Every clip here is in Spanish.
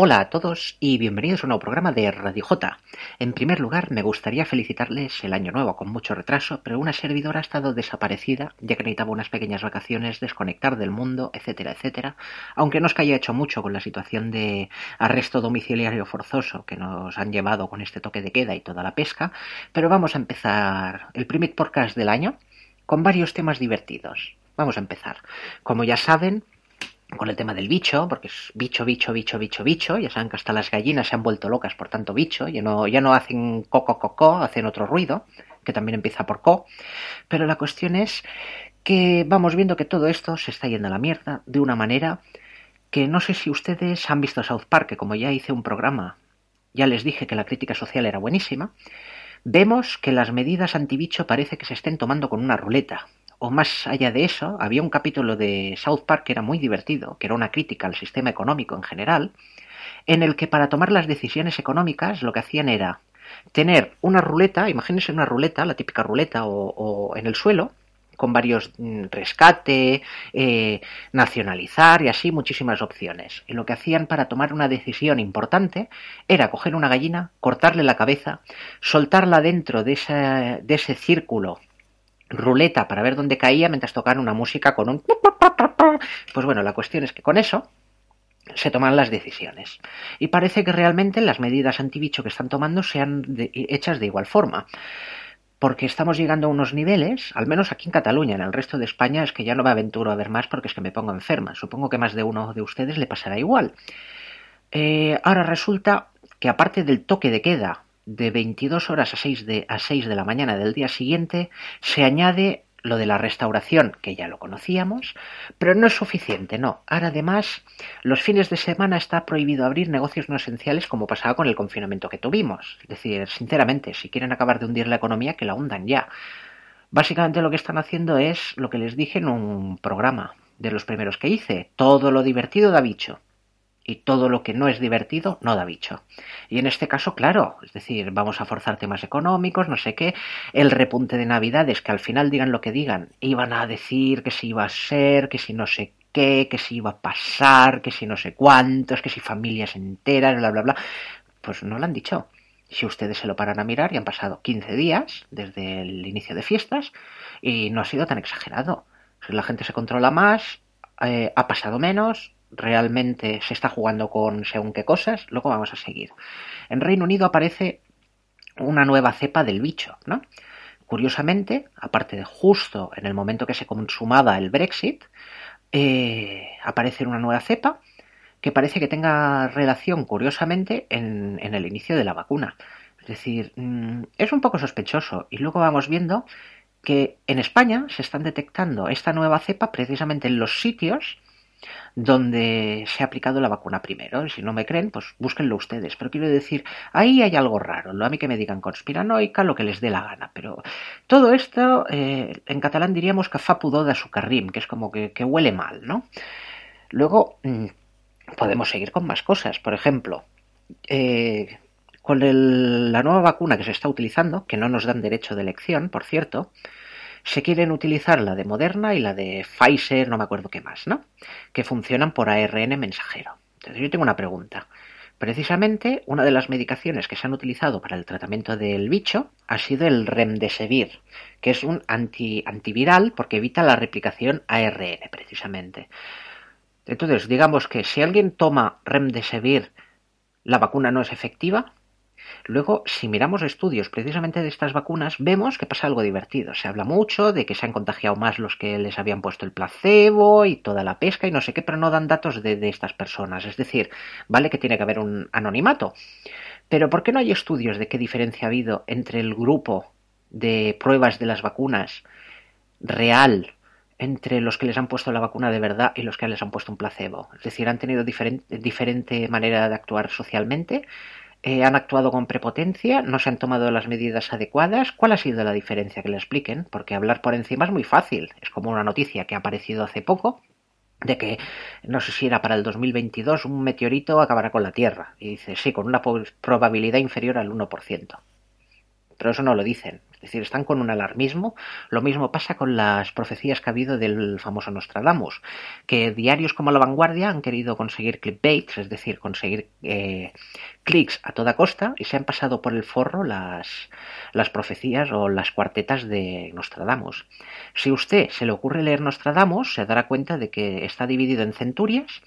Hola a todos y bienvenidos a un nuevo programa de Radio J. En primer lugar, me gustaría felicitarles el año nuevo con mucho retraso, pero una servidora ha estado desaparecida, ya que necesitaba unas pequeñas vacaciones, desconectar del mundo, etcétera, etcétera. Aunque no es que haya hecho mucho con la situación de arresto domiciliario forzoso que nos han llevado con este toque de queda y toda la pesca, pero vamos a empezar el primer podcast del año con varios temas divertidos. Vamos a empezar. Como ya saben, con el tema del bicho, porque es bicho, bicho, bicho, bicho, bicho, ya saben que hasta las gallinas se han vuelto locas por tanto bicho, ya no, ya no hacen coco, coco, hacen otro ruido, que también empieza por co, pero la cuestión es que vamos viendo que todo esto se está yendo a la mierda de una manera que no sé si ustedes han visto South Park, que como ya hice un programa, ya les dije que la crítica social era buenísima, vemos que las medidas antibicho parece que se estén tomando con una ruleta, o más allá de eso, había un capítulo de South Park que era muy divertido, que era una crítica al sistema económico en general, en el que para tomar las decisiones económicas lo que hacían era tener una ruleta, imagínense una ruleta, la típica ruleta o, en el suelo, con varios mm, rescate, eh, nacionalizar y así muchísimas opciones. Y lo que hacían para tomar una decisión importante era coger una gallina, cortarle la cabeza, soltarla dentro de, de ese círculo ruleta para ver dónde caía mientras tocaban una música con un... Pues bueno, la cuestión es que con eso se toman las decisiones. Y parece que realmente las medidas antibicho que están tomando sean hechas de igual forma. Porque estamos llegando a unos niveles, al menos aquí en Cataluña, en el resto de España es que ya no me aventuro a ver más porque es que me pongo enferma. Supongo que más de uno de ustedes le pasará igual. Eh, ahora resulta que aparte del toque de queda de 22 horas a 6 de, a 6 de la mañana del día siguiente se añade lo de la restauración, que ya lo conocíamos, pero no es suficiente, no. Ahora además, los fines de semana está prohibido abrir negocios no esenciales como pasaba con el confinamiento que tuvimos. Es decir, sinceramente, si quieren acabar de hundir la economía, que la hundan ya. Básicamente lo que están haciendo es lo que les dije en un programa de los primeros que hice. Todo lo divertido da bicho y todo lo que no es divertido no da bicho. Y en este caso, claro, es decir, vamos a forzar temas económicos, no sé qué, el repunte de Navidades, que al final digan lo que digan, iban a decir que si iba a ser, que si no sé qué, que si iba a pasar, que si no sé cuántos, que si familias enteras, bla, bla, bla. Pues no lo han dicho. Si ustedes se lo paran a mirar y han pasado 15 días desde el inicio de fiestas y no ha sido tan exagerado. La gente se controla más, eh, ha pasado menos, realmente se está jugando con según qué cosas, luego vamos a seguir. En Reino Unido aparece una nueva cepa del bicho, ¿no? Curiosamente, aparte de justo en el momento que se consumaba el Brexit, eh, aparece una nueva cepa que parece que tenga relación, curiosamente, en, en el inicio de la vacuna. Es decir, mm, es un poco sospechoso. Y luego vamos viendo que en España se están detectando esta nueva cepa precisamente en los sitios donde se ha aplicado la vacuna primero. Si no me creen, pues búsquenlo ustedes. Pero quiero decir, ahí hay algo raro. Lo a mí que me digan conspiranoica, lo que les dé la gana. Pero todo esto, eh, en catalán diríamos que fa pudor de azucarrim, que es como que, huele mal, ¿no? Luego, mm, podemos seguir con más cosas. Por ejemplo, eh, con la nueva vacuna que se está utilizando, que no nos dan derecho de elección, por cierto, se quieren utilizar la de Moderna y la de Pfizer, no me acuerdo qué más, ¿no? Que funcionan por ARN mensajero. Entonces yo tengo una pregunta. Precisamente una de las medicaciones que se han utilizado para el tratamiento del bicho ha sido el remdesivir, que es un anti, antiviral porque evita la replicación ARN precisamente. Entonces, digamos que si alguien toma remdesivir, la vacuna no es efectiva, Luego, si miramos estudios precisamente de estas vacunas, vemos que pasa algo divertido. Se habla mucho de que se han contagiado más los que les habían puesto el placebo y toda la pesca y no sé qué, pero no dan datos de, estas personas. Es decir, vale que tiene que haber un anonimato. Pero ¿por qué no hay estudios de qué diferencia ha habido entre el grupo de pruebas de las vacunas real entre los que les han puesto la vacuna de verdad y los que les han puesto un placebo. Es decir, han tenido diferente manera de actuar socialmente, eh, han actuado con prepotencia, no se han tomado las medidas adecuadas. ¿Cuál ha sido la diferencia? Que le expliquen, porque hablar por encima es muy fácil. Es como una noticia que ha aparecido hace poco de que, no sé si era para el 2022, un meteorito acabará con la Tierra. Y dice, sí, con una probabilidad inferior al 1%. Pero eso no lo dicen. Es decir, están con un alarmismo. Lo mismo pasa con las profecías que ha habido del famoso Nostradamus, que diarios como La Vanguardia han querido conseguir clickbaits, es decir, conseguir eh, clics a toda costa y se han pasado por el forro las, las profecías o las cuartetas de Nostradamus. Si usted se le ocurre leer Nostradamus, se dará cuenta de que está dividido en centurias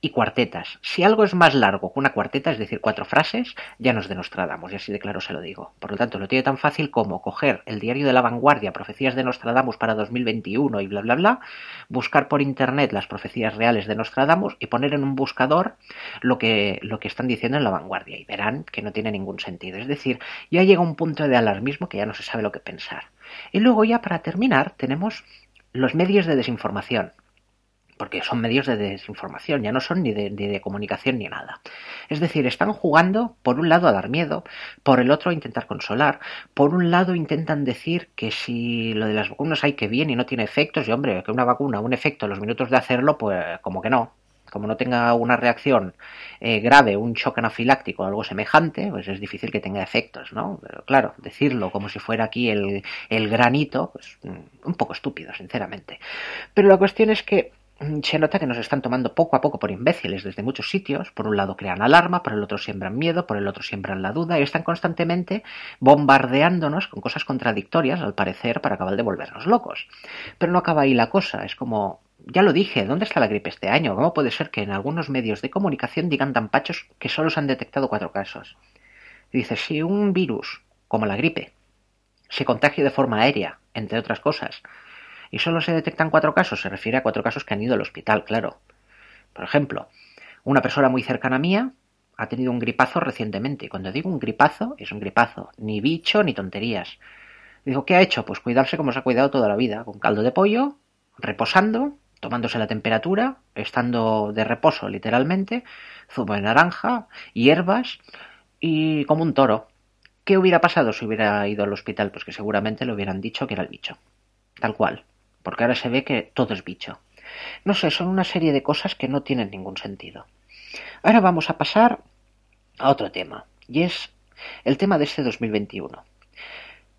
y cuartetas. Si algo es más largo que una cuarteta, es decir, cuatro frases, ya nos denostradamos, y así de claro se lo digo. Por lo tanto, lo tiene tan fácil como coger el diario de la vanguardia, profecías de Nostradamus para 2021 y bla, bla, bla, buscar por internet las profecías reales de Nostradamus y poner en un buscador lo que, lo que están diciendo en la vanguardia y verán que no tiene ningún sentido. Es decir, ya llega un punto de alarmismo que ya no se sabe lo que pensar. Y luego ya para terminar tenemos los medios de desinformación porque son medios de desinformación, ya no son ni de, comunicación ni nada. Es decir, están jugando por un lado a dar miedo, por el otro a intentar consolar, por un lado intentan decir que si lo de las vacunas hay que bien y no tiene efectos, y hombre, que una vacuna, un efecto los minutos de hacerlo, pues como que no, como no tenga una reacción eh, grave, un shock anafiláctico o algo semejante, pues es difícil que tenga efectos, ¿no? Pero claro, decirlo como si fuera aquí el, el granito, pues un poco estúpido, sinceramente. Pero la cuestión es que se nota que nos están tomando poco a poco por imbéciles desde muchos sitios. Por un lado crean alarma, por el otro siembran miedo, por el otro siembran la duda y están constantemente bombardeándonos con cosas contradictorias, al parecer, para acabar de volvernos locos. Pero no acaba ahí la cosa. Es como, ya lo dije, ¿dónde está la gripe este año? ¿Cómo puede ser que en algunos medios de comunicación digan tan pachos que solo se han detectado cuatro casos? dice, si un virus, como la gripe, se contagia de forma aérea, entre otras cosas, y solo se detectan cuatro casos, se refiere a cuatro casos que han ido al hospital, claro. Por ejemplo, una persona muy cercana a mía ha tenido un gripazo recientemente. Y cuando digo un gripazo, es un gripazo, ni bicho ni tonterías. Digo, ¿qué ha hecho? Pues cuidarse como se ha cuidado toda la vida, con caldo de pollo, reposando, tomándose la temperatura, estando de reposo literalmente, zumo de naranja, hierbas y como un toro. ¿Qué hubiera pasado si hubiera ido al hospital? Pues que seguramente le hubieran dicho que era el bicho. Tal cual porque ahora se ve que todo es bicho. No sé, son una serie de cosas que no tienen ningún sentido. Ahora vamos a pasar a otro tema, y es el tema de este 2021.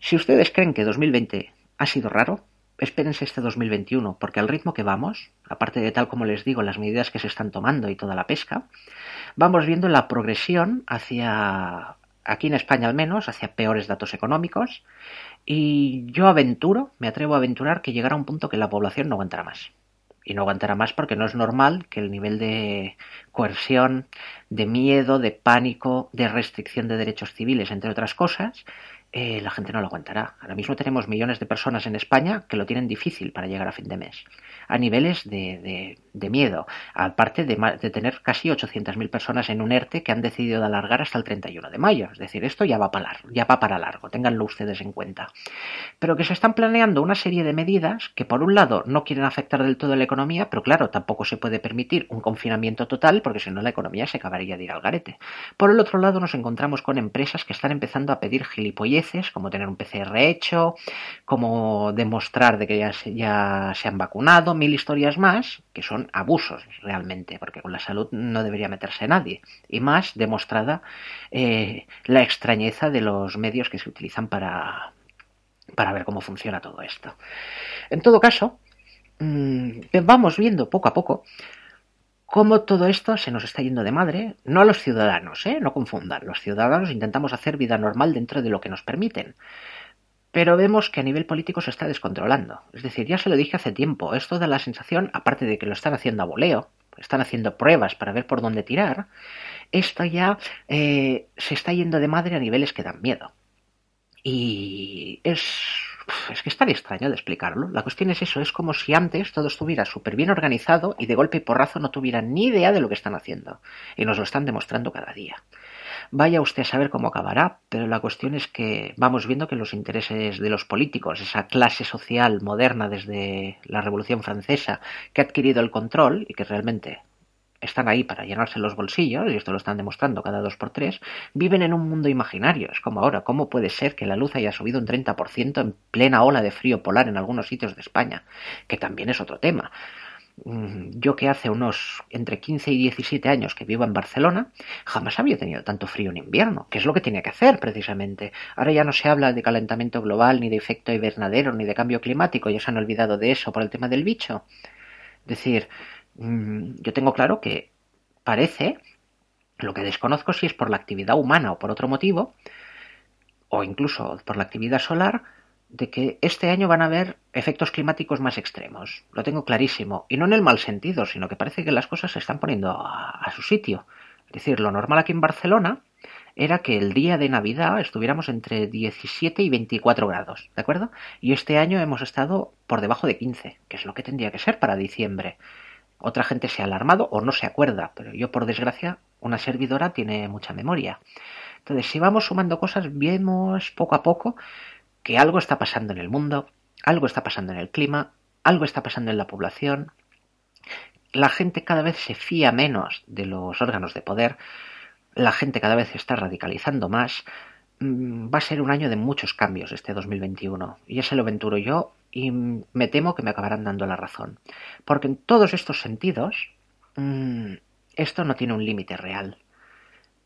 Si ustedes creen que 2020 ha sido raro, espérense este 2021, porque al ritmo que vamos, aparte de tal como les digo, las medidas que se están tomando y toda la pesca, vamos viendo la progresión hacia, aquí en España al menos, hacia peores datos económicos, y yo aventuro, me atrevo a aventurar que llegará un punto que la población no aguantará más. Y no aguantará más porque no es normal que el nivel de coerción, de miedo, de pánico, de restricción de derechos civiles, entre otras cosas, eh, la gente no lo aguantará. Ahora mismo tenemos millones de personas en España que lo tienen difícil para llegar a fin de mes a niveles de, de, miedo, aparte de, tener casi 800.000 personas en un ERTE que han decidido alargar hasta el 31 de mayo. Es decir, esto ya va para largo, ya va para largo, ténganlo ustedes en cuenta. Pero que se están planeando una serie de medidas que por un lado no quieren afectar del todo la economía, pero claro, tampoco se puede permitir un confinamiento total porque si no la economía se acabaría de ir al garete. Por el otro lado nos encontramos con empresas que están empezando a pedir como tener un PCR hecho, como demostrar de que ya ya se han vacunado, mil historias más que son abusos realmente, porque con la salud no debería meterse nadie. Y más demostrada eh, la extrañeza de los medios que se utilizan para, para ver cómo funciona todo esto. En todo caso, mm, vamos viendo poco a poco cómo todo esto se nos está yendo de madre, no a los ciudadanos, ¿eh? no confundan, los ciudadanos intentamos hacer vida normal dentro de lo que nos permiten, pero vemos que a nivel político se está descontrolando. Es decir, ya se lo dije hace tiempo, esto da la sensación, aparte de que lo están haciendo a voleo, están haciendo pruebas para ver por dónde tirar, esto ya eh, se está yendo de madre a niveles que dan miedo. Y es, es que es tan extraño de explicarlo. La cuestión es eso, es como si antes todo estuviera súper bien organizado y de golpe y porrazo no tuvieran ni idea de lo que están haciendo. Y nos lo están demostrando cada día. Vaya usted a saber cómo acabará, pero la cuestión es que vamos viendo que los intereses de los políticos, esa clase social moderna desde la Revolución Francesa, que ha adquirido el control y que realmente están ahí para llenarse los bolsillos, y esto lo están demostrando cada dos por tres, viven en un mundo imaginario. Es como ahora, ¿cómo puede ser que la luz haya subido un 30% en plena ola de frío polar en algunos sitios de España? Que también es otro tema. Mm, yo que hace unos entre 15 y 17 años que vivo en Barcelona, jamás había tenido tanto frío en invierno, que es lo que tiene que hacer precisamente. Ahora ya no se habla de calentamiento global, ni de efecto invernadero, ni de cambio climático, ya se han olvidado de eso por el tema del bicho. Es decir, yo tengo claro que parece, lo que desconozco si es por la actividad humana o por otro motivo, o incluso por la actividad solar, de que este año van a haber efectos climáticos más extremos. Lo tengo clarísimo. Y no en el mal sentido, sino que parece que las cosas se están poniendo a, su sitio. Es decir, lo normal aquí en Barcelona era que el día de Navidad estuviéramos entre 17 y 24 grados, ¿de acuerdo? Y este año hemos estado por debajo de 15, que es lo que tendría que ser para diciembre. Otra gente se ha alarmado o no se acuerda, pero yo por desgracia, una servidora tiene mucha memoria. Entonces, si vamos sumando cosas, vemos poco a poco que algo está pasando en el mundo, algo está pasando en el clima, algo está pasando en la población. La gente cada vez se fía menos de los órganos de poder, la gente cada vez se está radicalizando más. Mm, va a ser un año de muchos cambios este 2021, y ya se lo aventuro yo y me temo que me acabarán dando la razón. Porque en todos estos sentidos, mm, esto no tiene un límite real.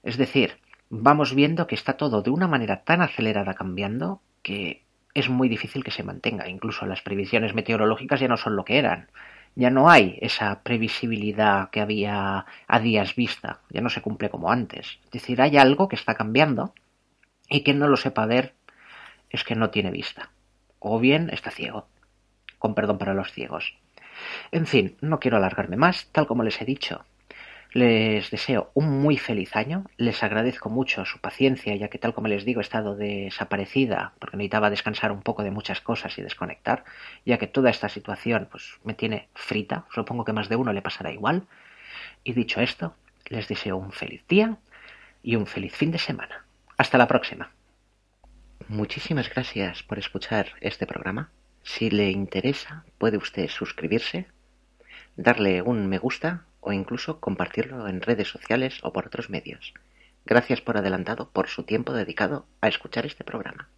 Es decir, vamos viendo que está todo de una manera tan acelerada cambiando que es muy difícil que se mantenga. Incluso las previsiones meteorológicas ya no son lo que eran. Ya no hay esa previsibilidad que había a días vista. Ya no se cumple como antes. Es decir, hay algo que está cambiando y quien no lo sepa ver es que no tiene vista. O bien está ciego. Con perdón para los ciegos. En fin, no quiero alargarme más. Tal como les he dicho, les deseo un muy feliz año, les agradezco mucho su paciencia, ya que tal como les digo he estado desaparecida porque necesitaba descansar un poco de muchas cosas y desconectar, ya que toda esta situación pues me tiene frita, supongo que más de uno le pasará igual. Y dicho esto, les deseo un feliz día y un feliz fin de semana. Hasta la próxima. Muchísimas gracias por escuchar este programa. Si le interesa, puede usted suscribirse, darle un me gusta o incluso compartirlo en redes sociales o por otros medios. Gracias por adelantado por su tiempo dedicado a escuchar este programa.